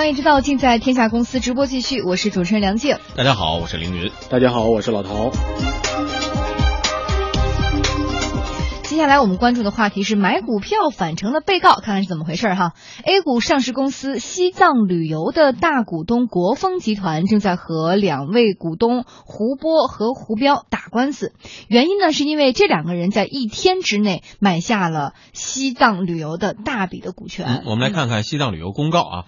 商业之道尽在天下公司直播继续，我是主持人梁静。大家好，我是凌云。大家好，我是老陶。接下来我们关注的话题是买股票返程的被告，看看是怎么回事哈。A 股上市公司西藏旅游的大股东国风集团正在和两位股东胡波和胡彪打官司，原因呢是因为这两个人在一天之内买下了西藏旅游的大笔的股权。嗯，我们来看看西藏旅游公告啊。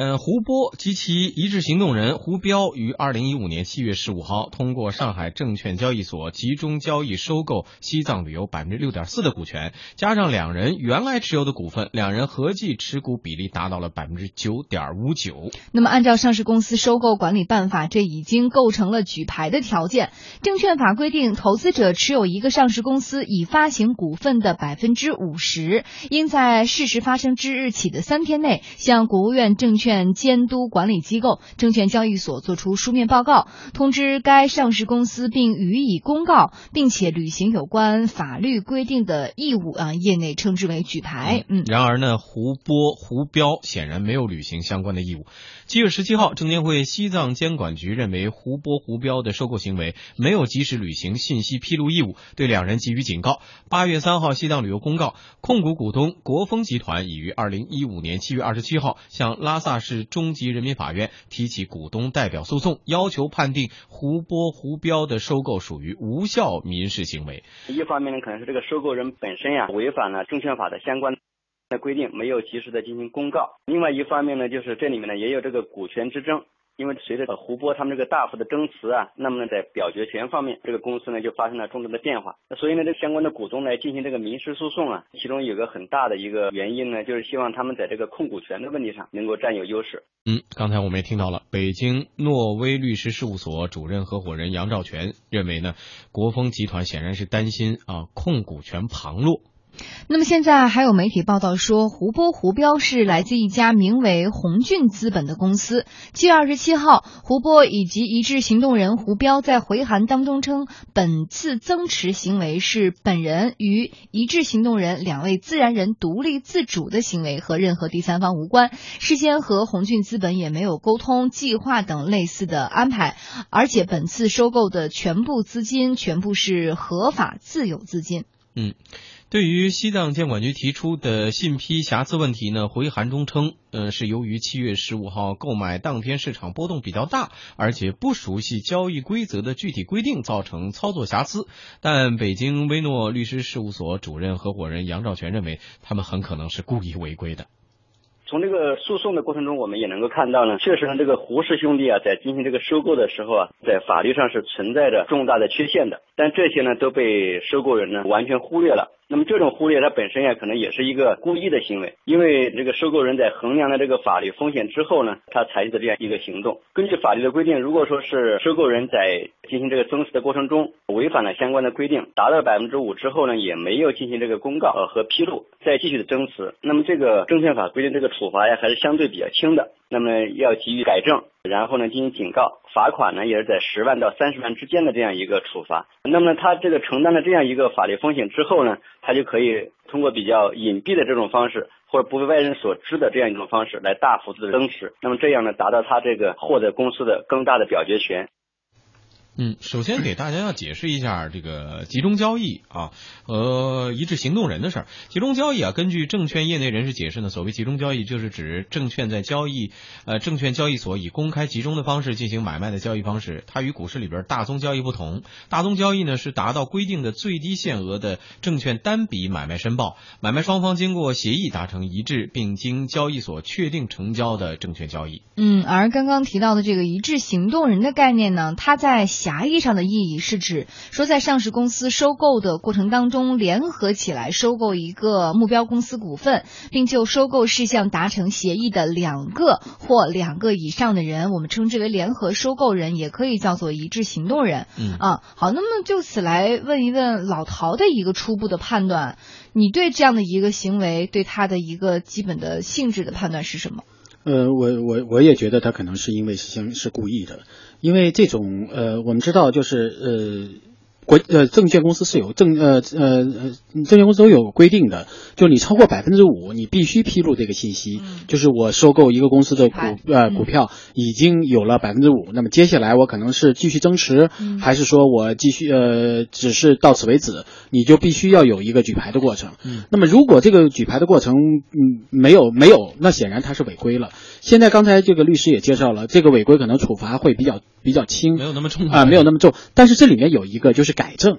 嗯，胡波及其一致行动人胡彪于二零一五年七月十五号通过上海证券交易所集中交易收购西藏旅游百分之六点四的股权，加上两人原来持有的股份，两人合计持股比例达到了百分之九点五九。那么，按照上市公司收购管理办法，这已经构成了举牌的条件。证券法规定，投资者持有一个上市公司已发行股份的百分之五十，应在事实发生之日起的三天内向国务院证券。券监督管理机构、证券交易所作出书面报告，通知该上市公司并予以公告，并且履行有关法律规定的义务啊，业内称之为举牌。嗯，然而呢，胡波、胡彪显然没有履行相关的义务。七月十七号，证监会西藏监管局认为胡波、胡彪的收购行为没有及时履行信息披露义务，对两人给予警告。八月三号，西藏旅游公告，控股股东国风集团已于二零一五年七月二十七号向拉萨。市中级人民法院提起股东代表诉讼，要求判定胡波、胡彪的收购属于无效民事行为。一方面呢，可能是这个收购人本身呀违反了证券法的相关的规定，没有及时的进行公告；另外一方面呢，就是这里面呢也有这个股权之争。因为随着胡波他们这个大幅的增持啊，那么呢，在表决权方面，这个公司呢就发生了重大的变化。那所以呢，这相关的股东来进行这个民事诉讼啊，其中有个很大的一个原因呢，就是希望他们在这个控股权的问题上能够占有优势。嗯，刚才我们也听到了，北京诺威律师事务所主任合伙人杨兆全认为呢，国风集团显然是担心啊控股权旁落。那么现在还有媒体报道说，胡波、胡彪是来自一家名为宏俊资本的公司。七月二十七号，胡波以及一致行动人胡彪在回函当中称，本次增持行为是本人与一致行动人两位自然人独立自主的行为，和任何第三方无关。事先和宏俊资本也没有沟通、计划等类似的安排，而且本次收购的全部资金全部是合法自有资金。嗯。对于西藏监管局提出的信批瑕疵问题呢，回函中称，呃，是由于七月十五号购买当天市场波动比较大，而且不熟悉交易规则的具体规定，造成操作瑕疵。但北京威诺律师事务所主任合伙人杨兆全认为，他们很可能是故意违规的。从这个诉讼的过程中，我们也能够看到呢，确实呢，这个胡氏兄弟啊，在进行这个收购的时候啊，在法律上是存在着重大的缺陷的，但这些呢，都被收购人呢完全忽略了。那么这种忽略，它本身呀，可能也是一个故意的行为，因为这个收购人在衡量了这个法律风险之后呢，他采取的这样一个行动。根据法律的规定，如果说是收购人在进行这个增持的过程中违反了相关的规定，达到百分之五之后呢，也没有进行这个公告和披露，再继续的增持，那么这个证券法规定这个处罚呀，还是相对比较轻的。那么要给予改正，然后呢进行警告，罚款呢也是在十万到三十万之间的这样一个处罚。那么他这个承担了这样一个法律风险之后呢，他就可以通过比较隐蔽的这种方式，或者不被外人所知的这样一种方式来大幅度的增持。那么这样呢，达到他这个获得公司的更大的表决权。嗯，首先给大家要解释一下这个集中交易啊和一致行动人的事儿。集中交易啊，根据证券业内人士解释呢，所谓集中交易就是指证券在交易呃证券交易所以公开集中的方式进行买卖的交易方式。它与股市里边大宗交易不同，大宗交易呢是达到规定的最低限额的证券单笔买卖申报，买卖双方经过协议达成一致，并经交易所确定成交的证券交易。嗯，而刚刚提到的这个一致行动人的概念呢，它在狭义上的意义是指说，在上市公司收购的过程当中，联合起来收购一个目标公司股份，并就收购事项达成协议的两个或两个以上的人，我们称之为联合收购人，也可以叫做一致行动人。嗯啊，好，那么就此来问一问老陶的一个初步的判断，你对这样的一个行为，对他的一个基本的性质的判断是什么？呃，我我我也觉得他可能是因为是是故意的，因为这种呃，我们知道就是呃，国呃证券公司是有证呃呃呃证券公司都有规定的，就你超过百分之五，你必须披露这个信息，就是我收购一个公司的股呃股票已经有了百分之五，那么接下来我可能是继续增持，还是说我继续呃只是到此为止，你就必须要有一个举牌的过程。那么如果这个举牌的过程嗯没有没有，那显然它是违规了。现在刚才这个律师也介绍了，这个违规可能处罚会比较比较轻，没有那么重啊，没有那么重。但是这里面有一个就是改正，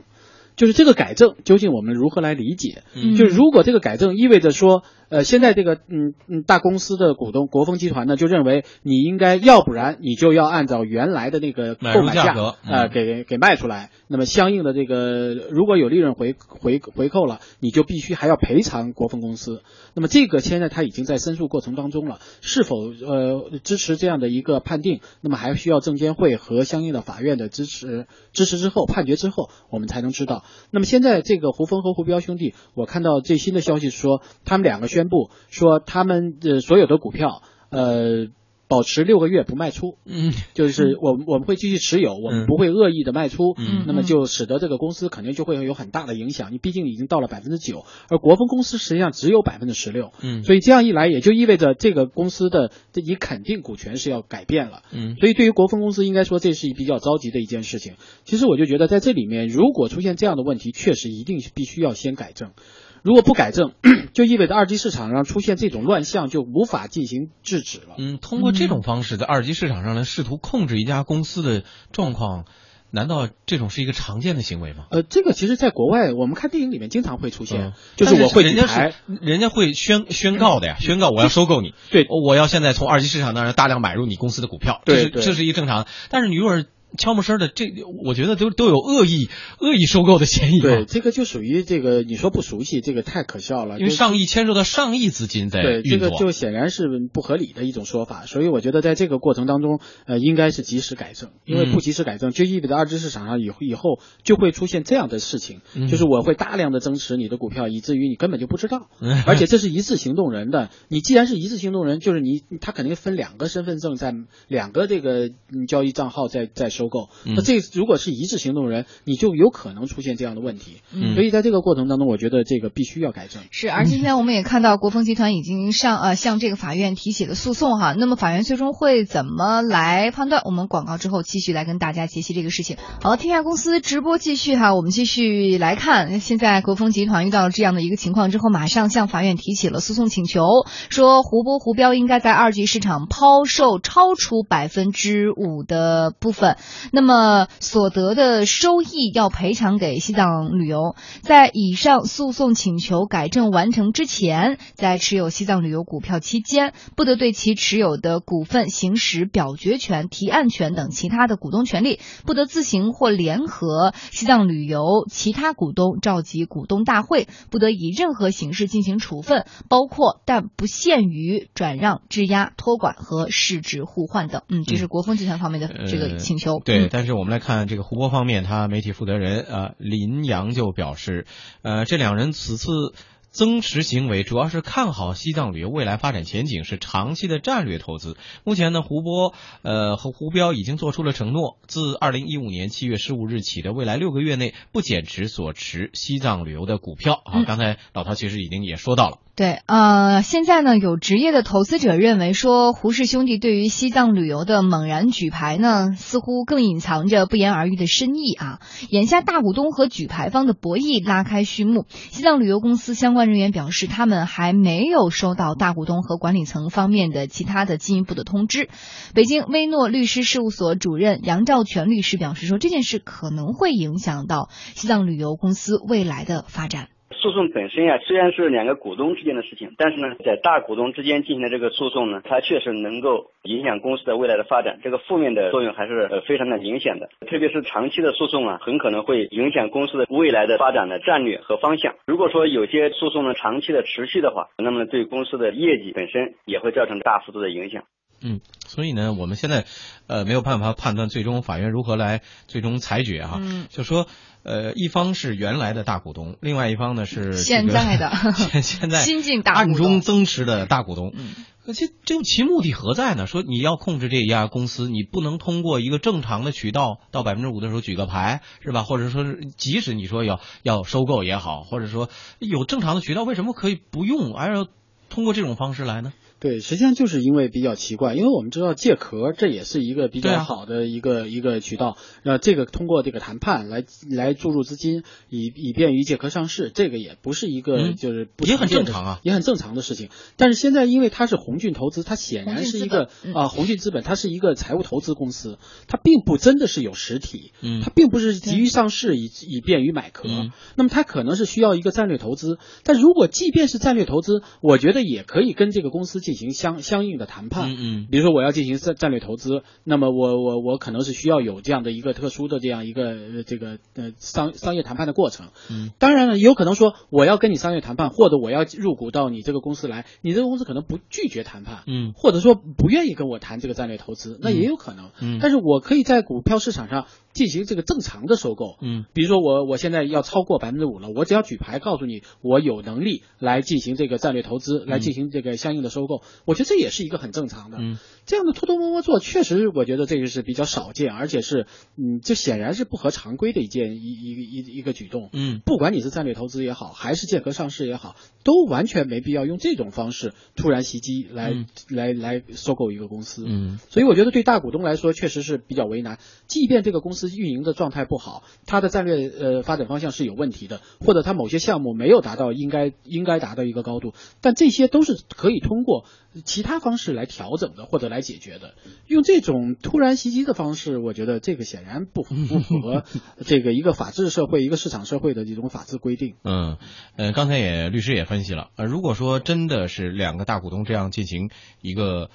就是这个改正究竟我们如何来理解？嗯就是如果这个改正意味着说。呃，现在这个嗯嗯大公司的股东国风集团呢，就认为你应该要不然你就要按照原来的那个购买价格呃给给卖出来，那么相应的这个如果有利润回回回扣了，你就必须还要赔偿国风公司。那么这个现在他已经在申诉过程当中了，是否呃支持这样的一个判定？那么还需要证监会和相应的法院的支持支持之后判决之后，我们才能知道。那么现在这个胡峰和胡彪兄弟，我看到最新的消息说他们两个宣布说，他们的所有的股票，呃，保持六个月不卖出。嗯，就是我们我们会继续持有，我们不会恶意的卖出。嗯，那么就使得这个公司肯定就会有很大的影响。你毕竟已经到了百分之九，而国风公司实际上只有百分之十六。嗯，所以这样一来，也就意味着这个公司的这一肯定股权是要改变了。嗯，所以对于国风公司，应该说这是比较着急的一件事情。其实我就觉得在这里面，如果出现这样的问题，确实一定是必须要先改正。如果不改正，就意味着二级市场上出现这种乱象就无法进行制止了。嗯，通过这种方式在二级市场上来试图控制一家公司的状况，难道这种是一个常见的行为吗？呃，这个其实在国外，我们看电影里面经常会出现，就是我会人家是人家会宣宣告的呀，宣告我要收购你，对，我要现在从二级市场那儿大量买入你公司的股票，对，这是一个正常。但是你如果是悄没声的，这我觉得都都有恶意、恶意收购的嫌疑。对，这个就属于这个，你说不熟悉，这个太可笑了。因为上亿牵涉到上亿资金在对，这个就显然是不合理的一种说法。所以我觉得在这个过程当中，呃，应该是及时改正。因为不及时改正，就意味着二级市场上以后以后就会出现这样的事情，就是我会大量的增持你的股票，以至于你根本就不知道。而且这是一次行动人的，你既然是一次行动人，就是你他肯定分两个身份证在两个这个交易账号在在收购。那这如果是一致行动人，你就有可能出现这样的问题。嗯，所以在这个过程当中，我觉得这个必须要改正。是，而今天我们也看到国风集团已经上呃向这个法院提起了诉讼哈。那么法院最终会怎么来判断？我们广告之后继续来跟大家解析这个事情。好，天下公司直播继续哈，我们继续来看，现在国风集团遇到了这样的一个情况之后，马上向法院提起了诉讼请求，说胡波胡标应该在二级市场抛售超出百分之五的部分，那么所得的收益要赔偿给西藏旅游。在以上诉讼请求改正完成之前，在持有西藏旅游股票期间，不得对其持有的股份行使表决权、提案权等其他的股东权利，不得自行或联合西藏旅游其他股东召集股东大会，不得以任何形式进行处分，包括但不限于转让、质押、托管和市值互换等。嗯，这是国风集团方面的这个请求。呃、对，但是我们来看这个湖波方面，他媒体负责人呃林阳就表示，呃，这两人此次。增持行为主要是看好西藏旅游未来发展前景，是长期的战略投资。目前呢，胡波呃和胡彪已经做出了承诺，自二零一五年七月十五日起的未来六个月内不减持所持西藏旅游的股票啊。刚才老陶其实已经也说到了。对，呃，现在呢，有职业的投资者认为说，胡氏兄弟对于西藏旅游的猛然举牌呢，似乎更隐藏着不言而喻的深意啊。眼下大股东和举牌方的博弈拉开序幕，西藏旅游公司相关人员表示，他们还没有收到大股东和管理层方面的其他的进一步的通知。北京威诺律师事务所主任杨兆全律师表示说，这件事可能会影响到西藏旅游公司未来的发展。诉讼本身呀，虽然是两个股东之间的事情，但是呢，在大股东之间进行的这个诉讼呢，它确实能够影响公司的未来的发展，这个负面的作用还是呃非常的明显的。特别是长期的诉讼啊，很可能会影响公司的未来的发展的战略和方向。如果说有些诉讼呢长期的持续的话，那么对公司的业绩本身也会造成大幅度的影响。嗯，所以呢，我们现在呃没有办法判断最终法院如何来最终裁决哈。嗯，就说呃一方是原来的大股东，另外一方呢是现在的 现现在新进大暗中增持的大股东。嗯，这这其目的何在呢？说你要控制这一家公司，你不能通过一个正常的渠道到百分之五的时候举个牌，是吧？或者说是即使你说要要收购也好，或者说有正常的渠道，为什么可以不用，而要通过这种方式来呢？对，实际上就是因为比较奇怪，因为我们知道借壳这也是一个比较好的一个、一个渠道，那这个通过这个谈判来来注入资金，以以便于借壳上市，这个也不是一个嗯就是不也很正常啊也很正常的事情。但是现在因为它是红俊投资，它显然是一个啊宏俊资本，它是一个财务投资公司，它并不真的是有实体，嗯它并不是急于上市以以便于买壳，嗯那么它可能是需要一个战略投资。但如果即便是战略投资，我觉得也可以跟这个公司进行相相应的谈判。嗯嗯比如说我要进行战战略投资，那么我我我可能是需要有这样的一个特殊的这样一个呃这个呃商商业谈判的过程。嗯，当然了，也有可能说我要跟你商业谈判，或者我要入股到你这个公司来，你这个公司可能不拒绝谈判，嗯或者说不愿意跟我谈这个战略投资，那也有可能。嗯但是我可以在股票市场上进行这个正常的收购。嗯比如说我我现在要超过百分之五了，我只要举牌告诉你我有能力来进行这个战略投资，来进行这个相应的收购，我觉得这也是一个很正常的。嗯这样的偷偷摸摸做，确实我觉得这个是比较少见，而且是嗯，这显然是不合常规的一件一一个一一个举动。嗯不管你是战略投资也好，还是借壳上市也好，都完全没必要用这种方式突然袭击来、嗯来来收购一个公司。嗯所以我觉得对大股东来说确实是比较为难。即便这个公司运营的状态不好，它的战略呃发展方向是有问题的，或者它某些项目没有达到应该应该达到一个高度，但这些都是可以通过其他方式来调整的，或者来解决的。用这种突然袭击的方式，我觉得这个显然不符不符合这个一个法治社会、一个市场社会的这种法治规定。嗯，呃，刚才也律师也分析了，呃，如果说真的是两个大股东这样进行一个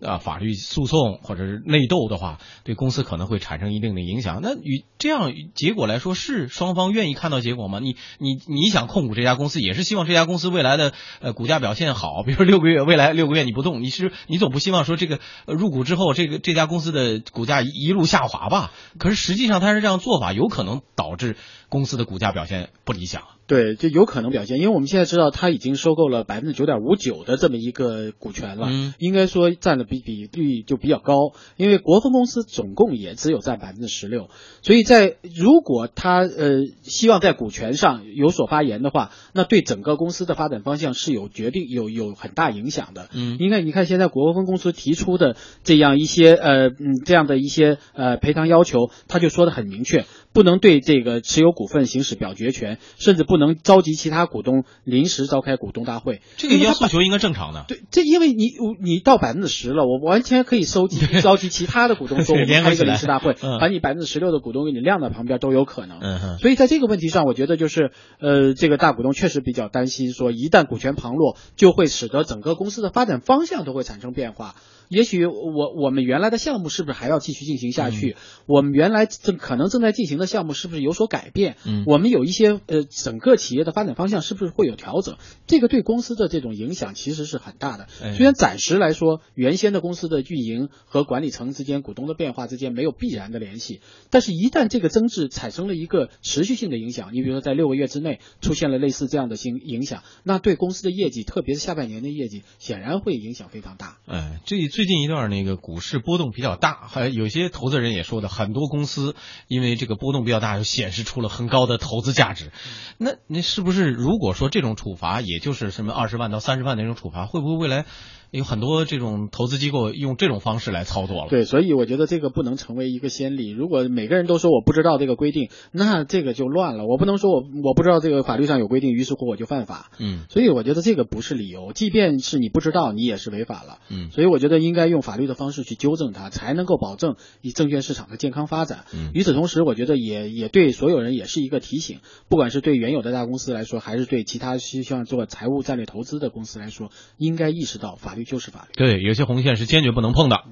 啊法律诉讼或者是内斗的话，对公司可能会产生一定的影响。那与这样结果来说，是双方愿意看到结果吗？你你你想控股这家公司，也是希望这家公司未来的呃股价表现好，比如说六个月，未来六个月你不动，你是你总不希望说这个、入股之后，这个这家公司的股价一一路下滑吧？可是实际上，它是这样做法，有可能导致公司的股价表现不理想。对，就有可能表现，因为我们现在知道他已经收购了百分之九点五九的这么一个股权了，嗯应该说占的比比率就比较高。因为国风公司总共也只有占百分之十六，所以在如果他呃希望在股权上有所发言的话，那对整个公司的发展方向是有决定有有很大影响的。嗯应该你看现在国风公司提出的这样一些呃嗯这样的一些呃赔偿要求，他就说的很明确，不能对这个持有股份行使表决权，甚至不能召集其他股东临时召开股东大会。这个要诉求应该正常的。对，这因为你你到百分之十了，我完全可以收集 召集其他的股东说，我们开个临时大会，嗯把你百分之十六的股东给你晾在旁边都有可能。所以在这个问题上，我觉得就是，呃，这个大股东确实比较担心，说一旦股权旁落，就会使得整个公司的发展方向都会产生变化。也许我我们原来的项目是不是还要继续进行下去？我们原来正可能正在进行的项目是不是有所改变？嗯我们有一些呃整个企业的发展方向是不是会有调整？这个对公司的这种影响其实是很大的。哎虽然暂时来说，原先的公司的运营和管理层之间、股东的变化之间没有必然的联系，但是一旦这个增质产生了一个持续性的影响，你比如说在六个月之内出现了类似这样的影影响，那对公司的业绩，特别是下半年的业绩，显然会影响非常大。哎，这最近一段那个股市波动比较大，还有些投资人也说的，很多公司因为这个波动比较大，就显示出了很高的投资价值。那那是不是如果说这种处罚，也就是什么二十万到三十万那种处罚，会不会未来有很多这种投资机构用这种方式来操作了？对，所以我觉得这个不能成为一个先例。如果每个人都说我不知道这个规定，那这个就乱了。我不能说我我不知道这个法律上有规定，于是乎我就犯法。嗯所以我觉得这个不是理由，即便是你不知道，你也是违法了。嗯所以我觉得应该用法律的方式去纠正它，才能够保证以证券市场的健康发展。嗯与此同时，我觉得也也对所有人也是一个提醒，不管是对原有的大公司来说，还是对其他希望做财务战略投资的公司来说，应该意识到法律就是法律。对，有些红线是坚决不能碰的。